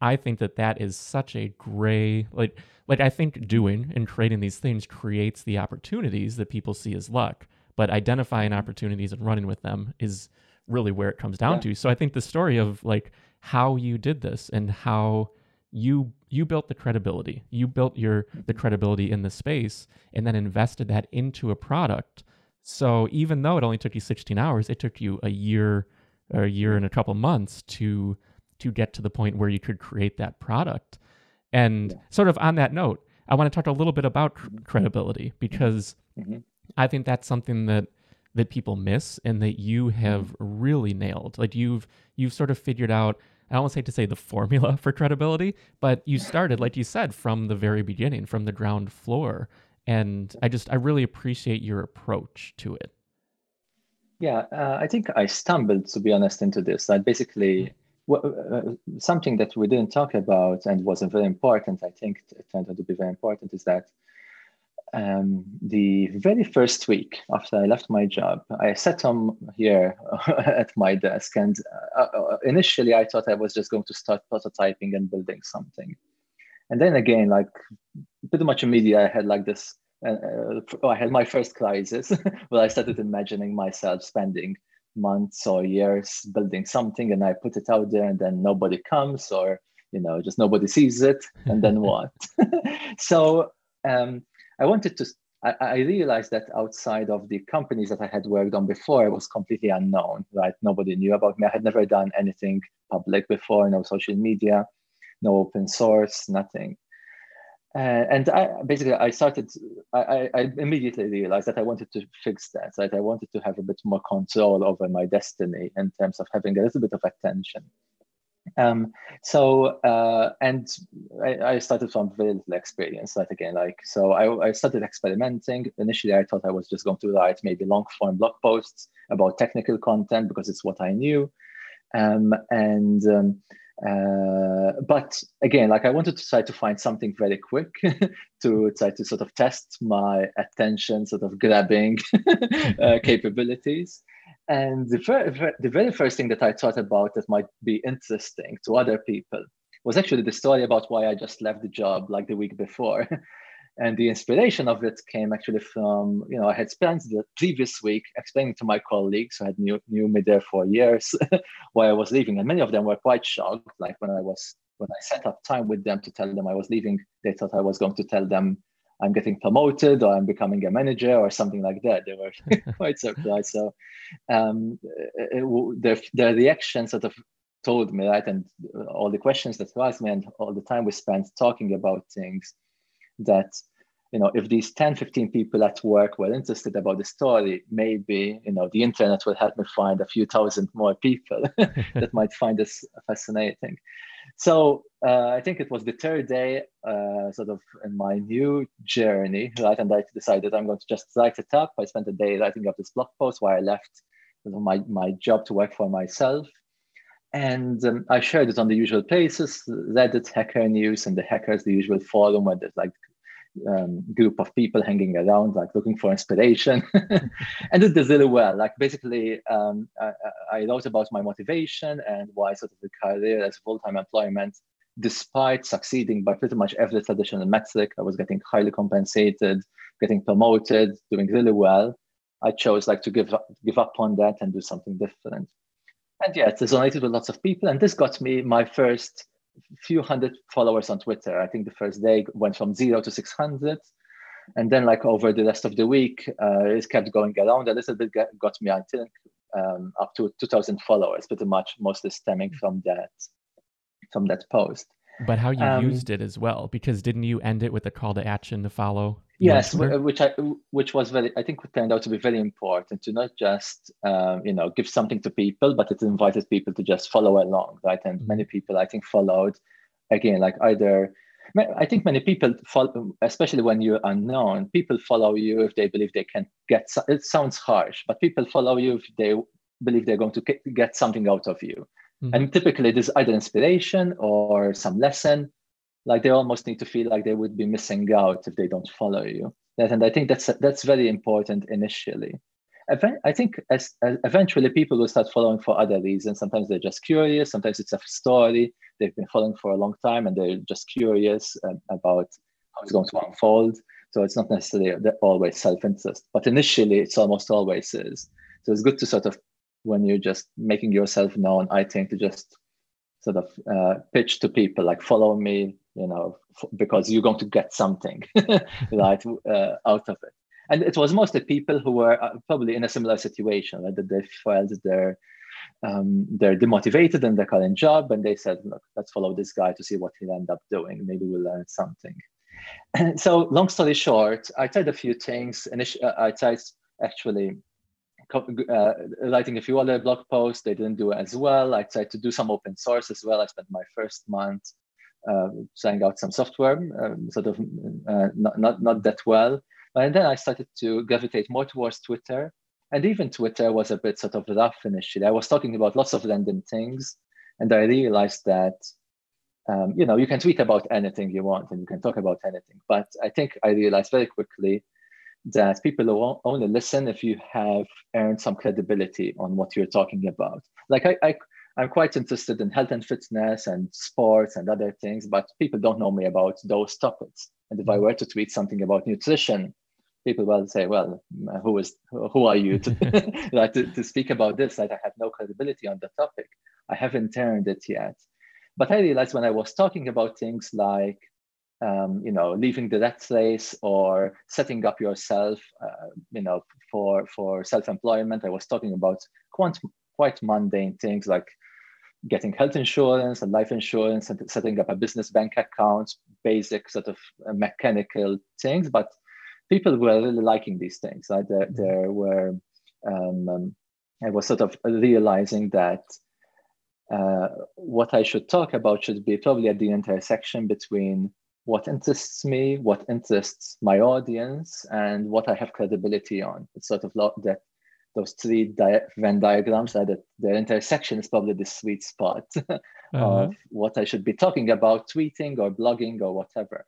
I think that that is such a gray like like I think doing and creating these things creates the opportunities that people see as luck but identifying opportunities and running with them is really where it comes down yeah. to so I think the story of like how you did this and how you you built the credibility you built your the mm-hmm. credibility in the space and then invested that into a product so even though it only took you 16 hours it took you a year or a year and a couple months to to get to the point where you could create that product and yeah. sort of on that note i want to talk a little bit about mm-hmm. credibility because mm-hmm. i think that's something that that people miss and that you have mm-hmm. really nailed like you've you've sort of figured out I almost hate to say the formula for credibility, but you started, like you said, from the very beginning, from the ground floor. And I just, I really appreciate your approach to it. Yeah, uh, I think I stumbled, to be honest, into this. I basically, uh, something that we didn't talk about and wasn't very important, I think it turned out to be very important, is that um, the very first week after I left my job, I sat on here at my desk, and uh, uh, initially I thought I was just going to start prototyping and building something, and then again, like pretty much immediately, I had like this. Uh, uh I had my first crisis where I started imagining myself spending months or years building something, and I put it out there, and then nobody comes, or you know, just nobody sees it, and then what? so. Um, I wanted to, I, I, realized that outside of the companies that I had worked on before, I was completely unknown, right? Nobody knew about me. I had never done anything public before, no social media, no open source, nothing. Uh, and I basically I started. I, I, immediately realized that I wanted to fix that. That I wanted to have a bit more control over my destiny in terms of having a little bit of attention. Um, so uh, and I, I, started from very little experience. That again, like so, I, I, started experimenting. Initially, I thought I was just going to write maybe long form blog posts about technical content because it's what I knew. Um, and um, uh, but again, like I wanted to try to find something very quick to try to sort of test my attention, sort of grabbing uh, capabilities. And the very, the very first thing that I thought about that might be interesting to other people was actually the story about why I just left the job like the week before. And the inspiration of it came actually from, you know, I had spent the previous week explaining to my colleagues who had knew, knew me there for years why I was leaving. And many of them were quite shocked. Like when I was, when I set up time with them to tell them I was leaving, they thought I was going to tell them I'm getting promoted or I'm becoming a manager or something like that. They were quite surprised. So um, their, their reaction sort of told me, right? And all the questions that you asked me and all the time we spent talking about things that you know if these 10 15 people at work were interested about the story maybe you know the internet will help me find a few thousand more people that might find this fascinating. So uh, i think it was the third day uh, sort of in my new journey right? And i decided i'm going to just write it up. I spent a day writing up this blog post where i left my, my job to work for myself and um, I shared it on the usual places, Reddit, Hacker News, Indie Hackers, the usual forum where there's like um, group of people hanging around, like looking for inspiration, and it did really well. Like basically, um, I, I, wrote about my motivation and why sort of the career as full-time employment, despite succeeding by pretty much every traditional metric, I was getting highly compensated, getting promoted, doing really well. I chose like to give up, give up on that and do something different. And yeah, it resonated with lots of people. And this got me my first few hundred followers on Twitter. I think the first day went from zero to 600. And then, like over the rest of the week, uh, it kept going around a little bit, got me, I think, um, up to 2,000 followers, pretty much mostly stemming from that from that post. But how you um, used it as well, because didn't you end it with a call to action to follow? Yes, which I which was very I think turned out to be very important to not just um, you know give something to people, but it invited people to just follow along, right? And mm-hmm. many people I think followed again, like either I think many people follow, especially when you're unknown, people follow you if they believe they can get. It sounds harsh, but people follow you if they believe they're going to get something out of you. Mm-hmm. And typically, there's either inspiration or some lesson like they almost need to feel like they would be missing out if they don't follow you. That and i think that's that's very important initially. I think as, as, eventually people will start following for other reasons. Sometimes they're just curious. Sometimes it's a story. They've been following for a long time and they're just curious uh, about how it's going to unfold. So it's not necessarily always self-interest but initially it's almost always is. So it's good to sort of when you're just making yourself known i think to just sort of uh, pitch to people like follow me you know, f- because you're going to get something right uh, out of it. And it was mostly people who were uh, probably in a similar situation, right? That they felt they're um, they're demotivated in their current job, and they said, "Look, let's follow this guy to see what he'll end up doing. Maybe we'll learn something." so, long story short, I tried a few things. Initially, uh, I tried actually uh, writing a few other blog posts. They didn't do as well. I tried to do some open source as well. I spent my first month uh, trying out some software, um, sort of uh, not, not, not that well. And then I started to gravitate more towards Twitter. And even Twitter was a bit sort of rough initially. I was talking about lots of random things. And I realized that, um, you know, you can tweet about anything you want and you can talk about anything. But I think I realized very quickly that people will only listen if you have earned some credibility on what you're talking about. Like I, I, I'm quite interested in health and fitness and sports and other things, but people don't know me about those topics. And if I were to tweet something about nutrition, people will say, "Well, uh, who is who are you to, like, to, to speak about this?" Like I have no credibility on the topic. I haven't earned it yet. But I realized when I was talking about things like, um, you know, leaving the rat race or setting up yourself, uh, you know, for for self-employment, I was talking about quite quite mundane things like getting health insurance and life insurance and setting up a business bank account, basic sort of uh, mechanical things. But people were really liking these things. Right? There, mm-hmm. there were, um, um, I was sort of realizing that uh, what I should talk about should be probably at the intersection between what interests me, what interests my audience, and what I have credibility on. It's sort of that those three di- Venn diagrams are that their intersection is probably the sweet spot uh-huh. of what I should be talking about, tweeting or blogging or whatever.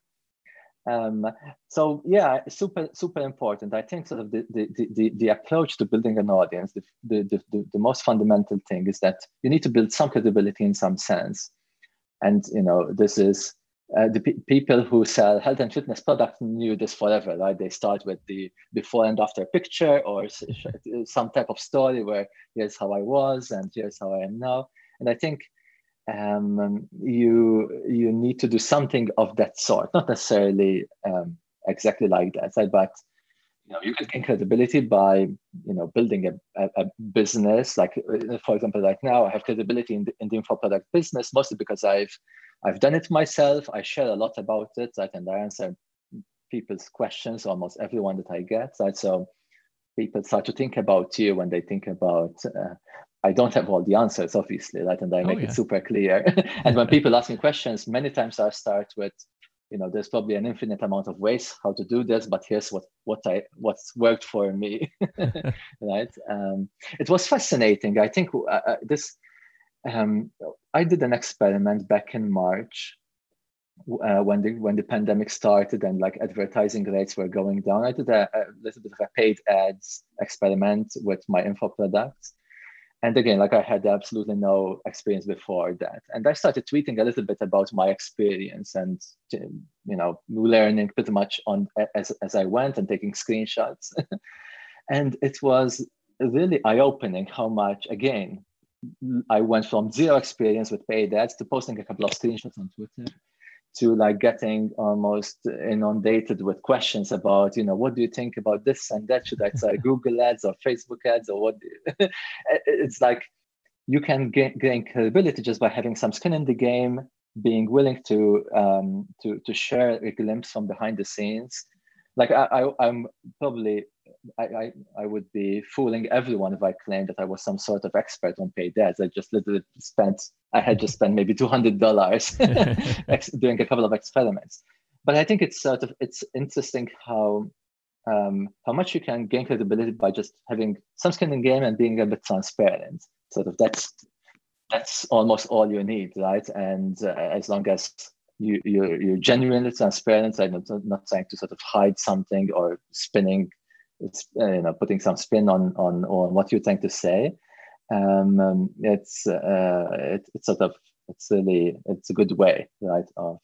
Um, so yeah, super super important. I think sort of the the, the, the approach to building an audience, the, the, the, the most fundamental thing is that you need to build some credibility in some sense. And you know, this is uh, the pe- people who sell health and fitness products knew this forever, right? They start with the before and after picture or some type of story where here's how I was and here's how I am now. And I think um, you you need to do something of that sort, not necessarily um, exactly like that, right? but you know you can gain credibility by you know building a, a, a, business. Like uh, for example, right now I have credibility in the, in the info product business mostly because I've I've done it myself. I share a lot about it, I answer people's questions, almost everyone that I get, right? So people start to think about you when they think about. Uh, I don't have all the answers, obviously, right? And I oh, make oh, yeah. it super clear. and when people ask me questions, many times I start with, you know, there's probably an infinite amount of ways how to do this, but here's what what I what's worked for me, right? Um, it was fascinating. I think uh, uh this um, I did an experiment back in March uh, when the when the pandemic started and like advertising rates were going down. I did a, a little bit of a paid ads experiment with my info products. And again, like I had absolutely no experience before that. And I started tweeting a little bit about my experience and you know learning pretty much on as, as I went and taking screenshots. and it was really eye-opening how much again I went from zero experience with paid ads to posting a couple of screenshots on Twitter to like getting almost inundated with questions about, you know, what do you think about this and that? Should I try Google ads or Facebook ads or what? it's like you can gain, gain credibility just by having some skin in the game, being willing to um, to to share a glimpse from behind the scenes. Like I, I I'm probably I, I, I would be fooling everyone if I claimed that I was some sort of expert on paid ads. I just literally spent, I had just spent maybe $200 doing a couple of experiments. But I think it's sort of, it's interesting how, um, how much you can gain credibility by just having some skin in the game and being a bit transparent. Sort of that's, that's almost all you need, right? And uh, as long as you, you're, you're genuinely transparent, I'm not, not trying to sort of hide something or spinning it's uh, you know putting some spin on on on what you're trying to say. Um, um it's uh it, it's sort of it's really it's a good way right of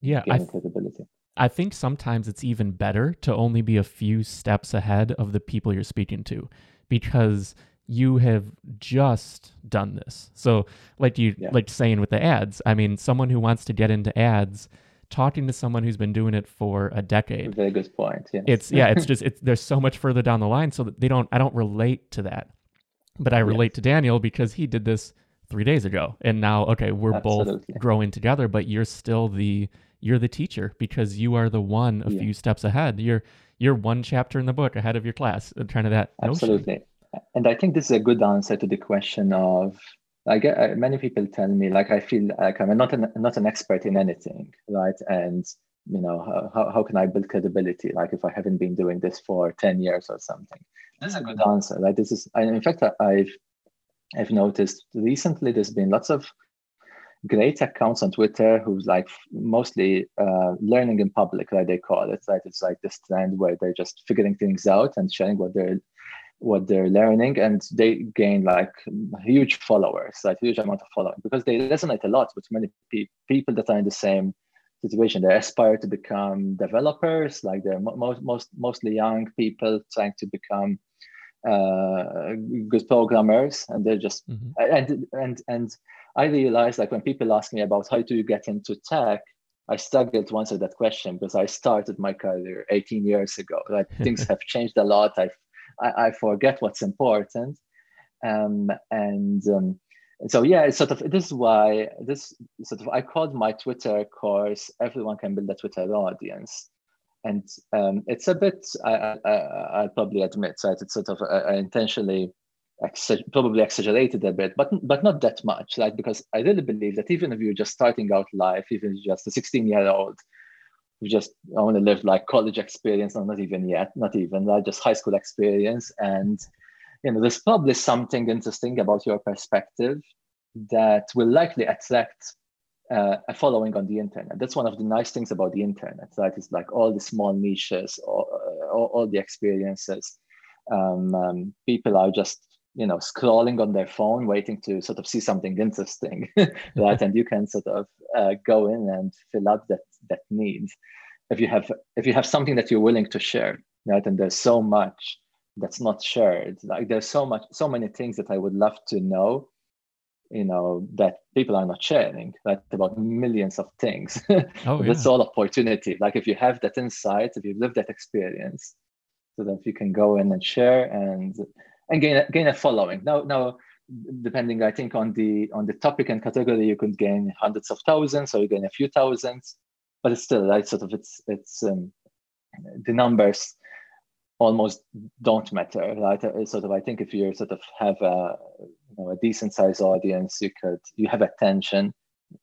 yeah gaining th- credibility. I think sometimes it's even better to only be a few steps ahead of the people you're speaking to because you have just done this so like you yeah. like saying with the ads i mean someone who wants to get into ads talking to someone who's been doing it for a decade. Very good point. Yes. It's yeah, it's just it's there's so much further down the line so that they don't I don't relate to that. But I relate yes. to Daniel because he did this 3 days ago and now okay, we're Absolutely. both growing together but you're still the you're the teacher because you are the one a yeah. few steps ahead. You're you're one chapter in the book ahead of your class uh, trying to that Absolutely. Notion. And I think this is a good answer to the question of I get uh, many people tell me like I feel like I'm not an not an expert in anything, right? And you know how, how can I build credibility? Like if I haven't been doing this for ten years or something. This is a good answer. Like this is, in fact, I've I've noticed recently there's been lots of great accounts on Twitter who's like mostly uh, learning in public, like they call it. Right? It's like this trend where they're just figuring things out and sharing what they're what they're learning and they gain like huge followers like huge amount of following because they resonate a lot with many pe- people that are in the same situation they aspire to become developers like they're most most mostly young people trying to become uh, good programmers and they're just mm-hmm. and and and i realize like when people ask me about how do you get into tech I struggle to answer that question because I started my career 18 years ago. Like things have changed a lot. I've I, I forget what's important. Um, and um, so yeah, it's sort of this is why this sort of I called my Twitter course "Everyone Can Build a Twitter Audience," and um, it's a bit I, I, will probably admit right. It's sort of uh, intentionally probably exaggerated a bit, but but not that much, right? Because I really believe that even if you're just starting out life, even if you're just a 16 year old who just only lived like college experience, or not even yet, not even like just high school experience. And you know, there's probably something interesting about your perspective that will likely attract uh, a following on the internet. That's one of the nice things about the internet, right? It's like all the small niches, all, all, all the experiences. Um, um, people are just you know scrolling on their phone waiting to sort of see something interesting right? And you can sort of uh, go in and fill out that that need if you have if you have something that you're willing to share right? And there's so much that's not shared. Like there's so much so many things that i would love to know you know that people are not sharing right? About millions of things. Oh, that's all opportunity. Like if you have that insight if you live that experience so that you can go in and share and and gain gain a following. Now now depending i think on the on the topic and category you could gain hundreds of thousands or you gain a few thousands but it's still right sort of it's it's um, the numbers almost don't matter right? Sort of i think if you sort of have a you know a decent sized audience you could you have attention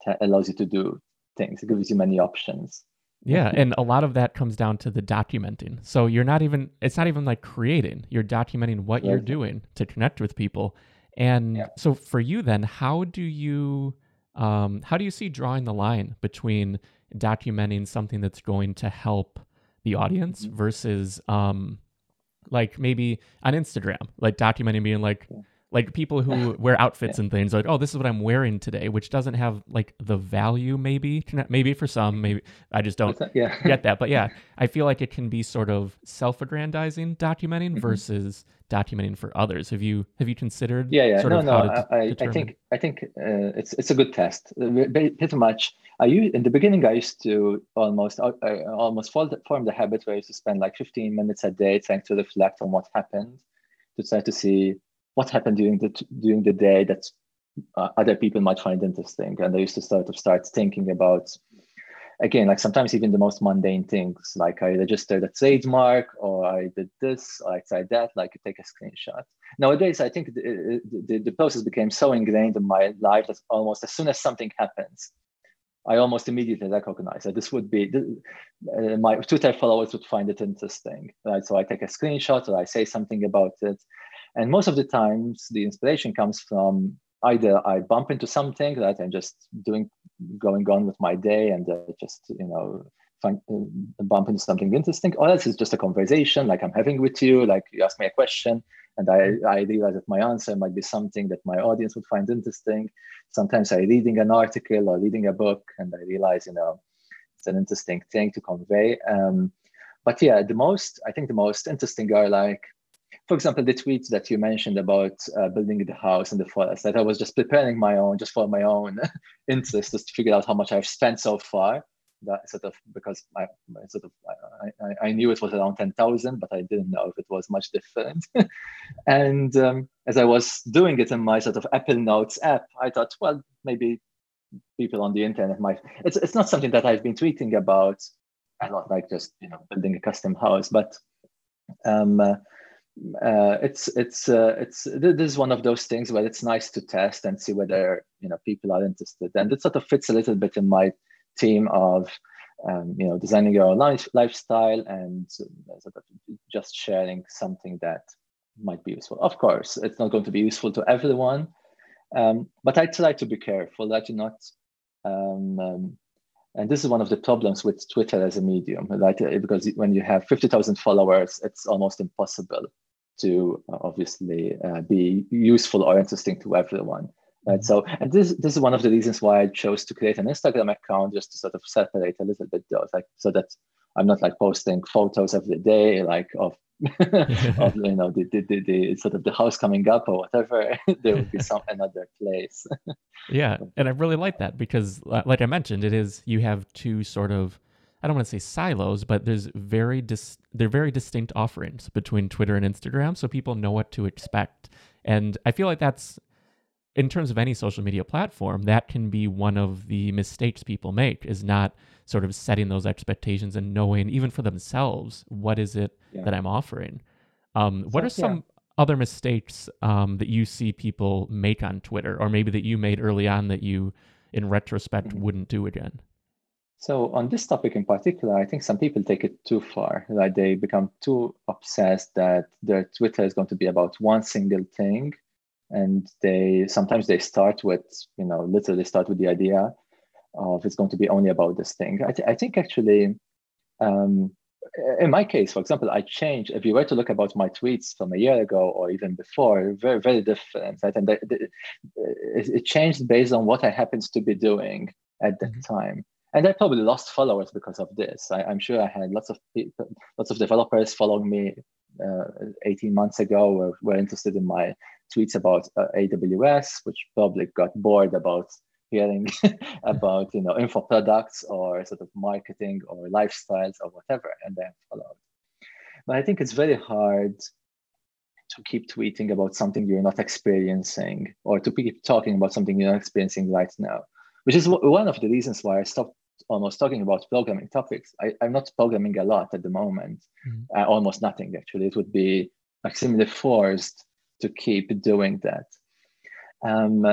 that allows you to do things it gives you many options yeah and a lot of that comes down to the documenting so you're not even it's not even like creating you're documenting what you're doing to connect with people and yeah. so for you then how do you um, how do you see drawing the line between documenting something that's going to help the audience mm-hmm. versus um, like maybe on Instagram, like documenting being like like people who wear outfits and things like oh this is what i'm wearing today which doesn't have like the value maybe. Maybe for some maybe i just don't yeah. get that. But yeah i feel like it can be sort of self-aggrandizing documenting mm-hmm. versus documenting for others. Have you have you considered yeah yeah. no no I, I think i think uh, it's it's a good test. Pretty much i used in the beginning i used to almost uh, I almost form the habit where i used to spend like 15 minutes a day trying to reflect on what happened to try to see what happened during the during the day that uh, other people might find interesting. And i used to sort of start thinking about again like sometimes even the most mundane things like i registered a trademark or i did this or i tried that like take a screenshot. Nowadays i think the, the, the process became so ingrained in my life that almost as soon as something happens I almost immediately recognize that this would be uh, my Twitter followers would find it interesting, right? So I take a screenshot or I say something about it, and most of the times, the inspiration comes from either I bump into something that I'm just doing, going on with my day, and uh, just you know find, uh, bump into something interesting, or else it's just a conversation like I'm having with you. Like you ask me a question, and I, I realize that my answer might be something that my audience would find interesting. Sometimes I'm reading an article or reading a book, and I realize you know it's an interesting thing to convey. Um, but yeah, the most I think the most interesting are like for example, the tweets that you mentioned about uh, building the house in the forest, that I was just preparing my own, just for my own interest, just to figure out how much I've spent so far. That sort of because I, I sort of I, I, knew it was around ten thousand, but I didn't know if it was much different. and um, as I was doing it in my sort of Apple Notes app, I thought, well, maybe people on the internet might. It's it's not something that I've been tweeting about a lot, like just you know building a custom house, but um, uh, uh, it's it's uh, it's this is one of those things where it's nice to test and see whether you know people are interested, and it sort of fits a little bit in my team of um, you know designing your own life, lifestyle and uh, sort of just sharing something that might be useful. Of course, it's not going to be useful to everyone, um, but I try to be careful that you not. Um, um and this is one of the problems with Twitter as a medium, right? Because when you have 50,000 followers, it's almost impossible to uh, obviously uh, be useful or interesting to everyone. Right. So, and this this is one of the reasons why I chose to create an Instagram account just to sort of separate a little bit those, like so that I'm not like posting photos every day, like of of you know the, the, the, the, sort of the house coming up or whatever there would be some another place yeah and i really like that because like i mentioned it is you have two sort of I don't want to say silos, but there's very dis- they're very distinct offerings between Twitter and Instagram, so people know what to expect. And I feel like that's in terms of any social media platform, that can be one of the mistakes people make is not sort of setting those expectations and knowing even for themselves what is it yeah. that I'm offering. Um, what so, are some yeah. other mistakes um, that you see people make on Twitter, or maybe that you made early on that you, in retrospect, mm-hmm. wouldn't do again? So on this topic in particular, I think some people take it too far. Like they become too obsessed that their Twitter is going to be about one single thing, and they sometimes they start with you know literally start with the idea of it's going to be only about this thing. I, th- I think actually um, in my case, for example, I changed. If you were to look about my tweets from a year ago or even before, very very different. Right? And the, the, it changed based on what I happened to be doing at that mm-hmm. time. And I probably lost followers because of this. I, am sure I had lots of people, lots of developers following me uh, 18 months ago were, were interested in my tweets about uh, AWS, which probably got bored about hearing about you know info products or sort of marketing or lifestyles or whatever, and then followed. But I think it's very hard to keep tweeting about something you're not experiencing or to keep talking about something you're not experiencing right now, which is one of the reasons why I stopped almost talking about programming topics. I, am not programming a lot at the moment, mm-hmm. uh, almost nothing actually. It would be extremely forced to keep doing that. Um,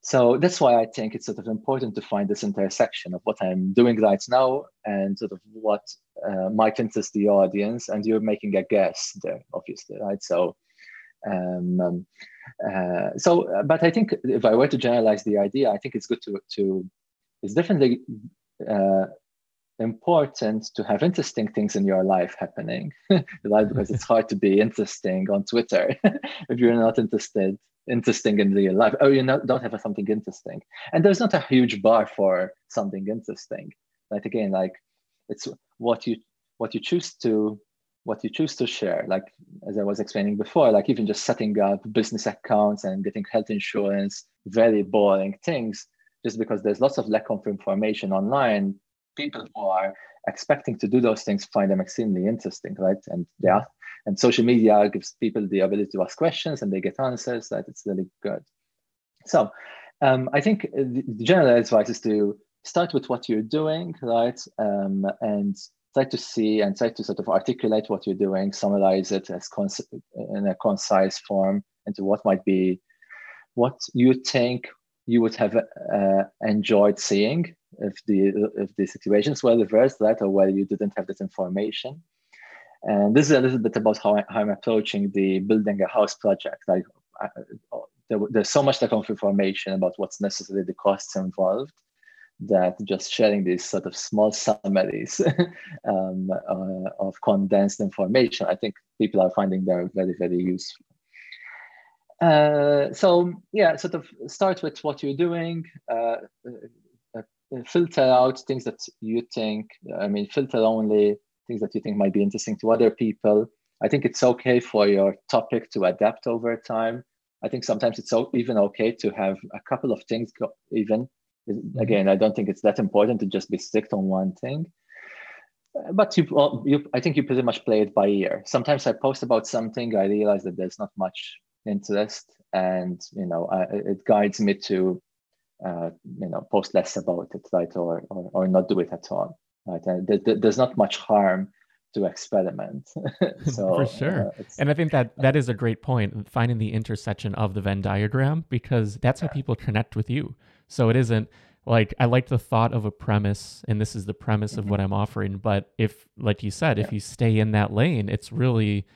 so that's why I think it's sort of important to find this intersection of what I'm doing right now and sort of what uh, might interest the audience. And you're making a guess there, obviously, right? So, um, um, uh, so, but I think if I were to generalize the idea, I think it's good to to it's definitely uh, important to have interesting things in your life happening, right? Because it's hard to be interesting on Twitter if you're not interested interesting in real life. Oh, you not, don't have something interesting, and there's not a huge bar for something interesting. Like Again, like it's what you what you choose to what you choose to share. Like as I was explaining before, like even just setting up business accounts and getting health insurance, very boring things. Just because there's lots of lack of information online, people who are expecting to do those things find them extremely interesting, right? And yeah, and social media gives people the ability to ask questions and they get answers. That it's really good. So, um, I think the general advice is to start with what you're doing, right? Um, and try to see and try to sort of articulate what you're doing, summarize it as in a concise form into what might be what you think you would have uh, enjoyed seeing if the if the situations were reversed, that or where you didn't have this information. And this is a little bit about how, I, how I'm approaching the building a house project. Like I, there, there's so much lack of information about what's necessary, the costs involved, that just sharing these sort of small summaries um, uh, of condensed information, I think people are finding they're very, very useful. Uh, so yeah, sort of start with what you're doing. Uh, filter out things that you think, I mean, filter only things that you think might be interesting to other people. I think it's okay for your topic to adapt over time. I think sometimes it's even okay to have a couple of things go, even. Mm-hmm. Again, I don't think it's that important to just be strict on one thing. But you, you, I think you pretty much play it by ear. Sometimes I post about something, I realize that there's not much interest, and you know, I, it guides me to uh, you know post less about it right or, or, or not do it at all right? There, there's not much harm to experiment. So for sure. uh, and i think that that is a great point finding the intersection of the venn diagram because that's how people connect with you. So it isn't like i like the thought of a premise and this is the premise mm-hmm. of what i'm offering but if like you said yeah. if you stay in that lane it's really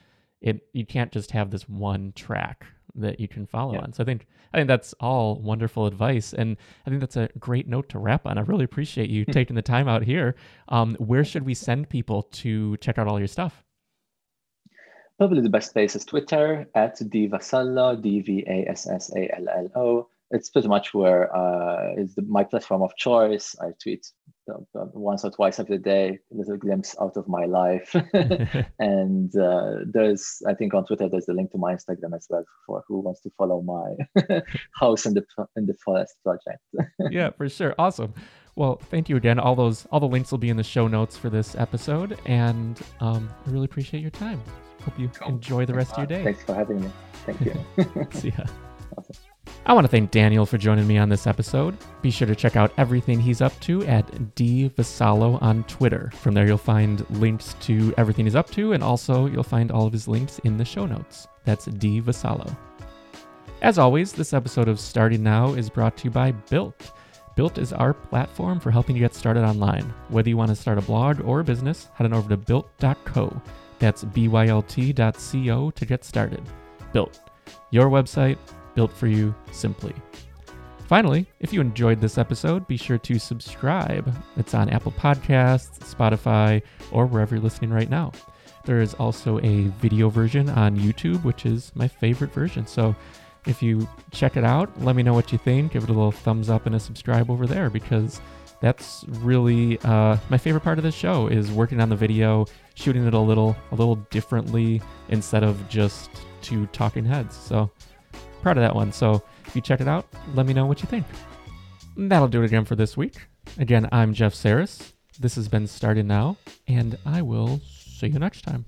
it you can't just have this one track that you can follow yeah. on. So I think I think that's all wonderful advice, and I think that's a great note to wrap on. I really appreciate you taking the time out here. Um, where should we send people to check out all your stuff? Probably the best place is Twitter at dvassallo, D V A S S A L L O. It's pretty much where uh, is my platform of choice. I tweet once or twice every day, a little glimpse out of my life. and uh, there's, I think on Twitter, there's a link to my Instagram as well for who wants to follow my house in the in the forest project. yeah, for sure. Awesome. Well, thank you again. All those, all the links will be in the show notes for this episode, and um, I really appreciate your time. Hope you cool. enjoy the rest of your day. Thanks for having me. Thank you. See ya. Awesome. I want to thank Daniel for joining me on this episode. Be sure to check out everything he's up to at D Vassallo on Twitter. From there, you'll find links to everything he's up to, and also you'll find all of his links in the show notes. That's D Vassallo. As always, this episode of Starting Now is brought to you by Bylt. Bylt is our platform for helping you get started online. Whether you want to start a blog or a business, head on over to bylt.co. That's bylt.co to get started. Bylt, your website built for you simply. Finally, if you enjoyed this episode, be sure to subscribe. It's on Apple Podcasts, Spotify, or wherever you're listening right now. There is also a video version on YouTube, which is my favorite version. So if you check it out, let me know what you think. Give it a little thumbs up and a subscribe over there because that's really uh, my favorite part of this show is working on the video, shooting it a little a little differently instead of just two talking heads. So proud of that one. So if you check it out, let me know what you think. That'll do it again for this week. Again, I'm Jeff Saris. This has been Starting Now, and I will see you next time.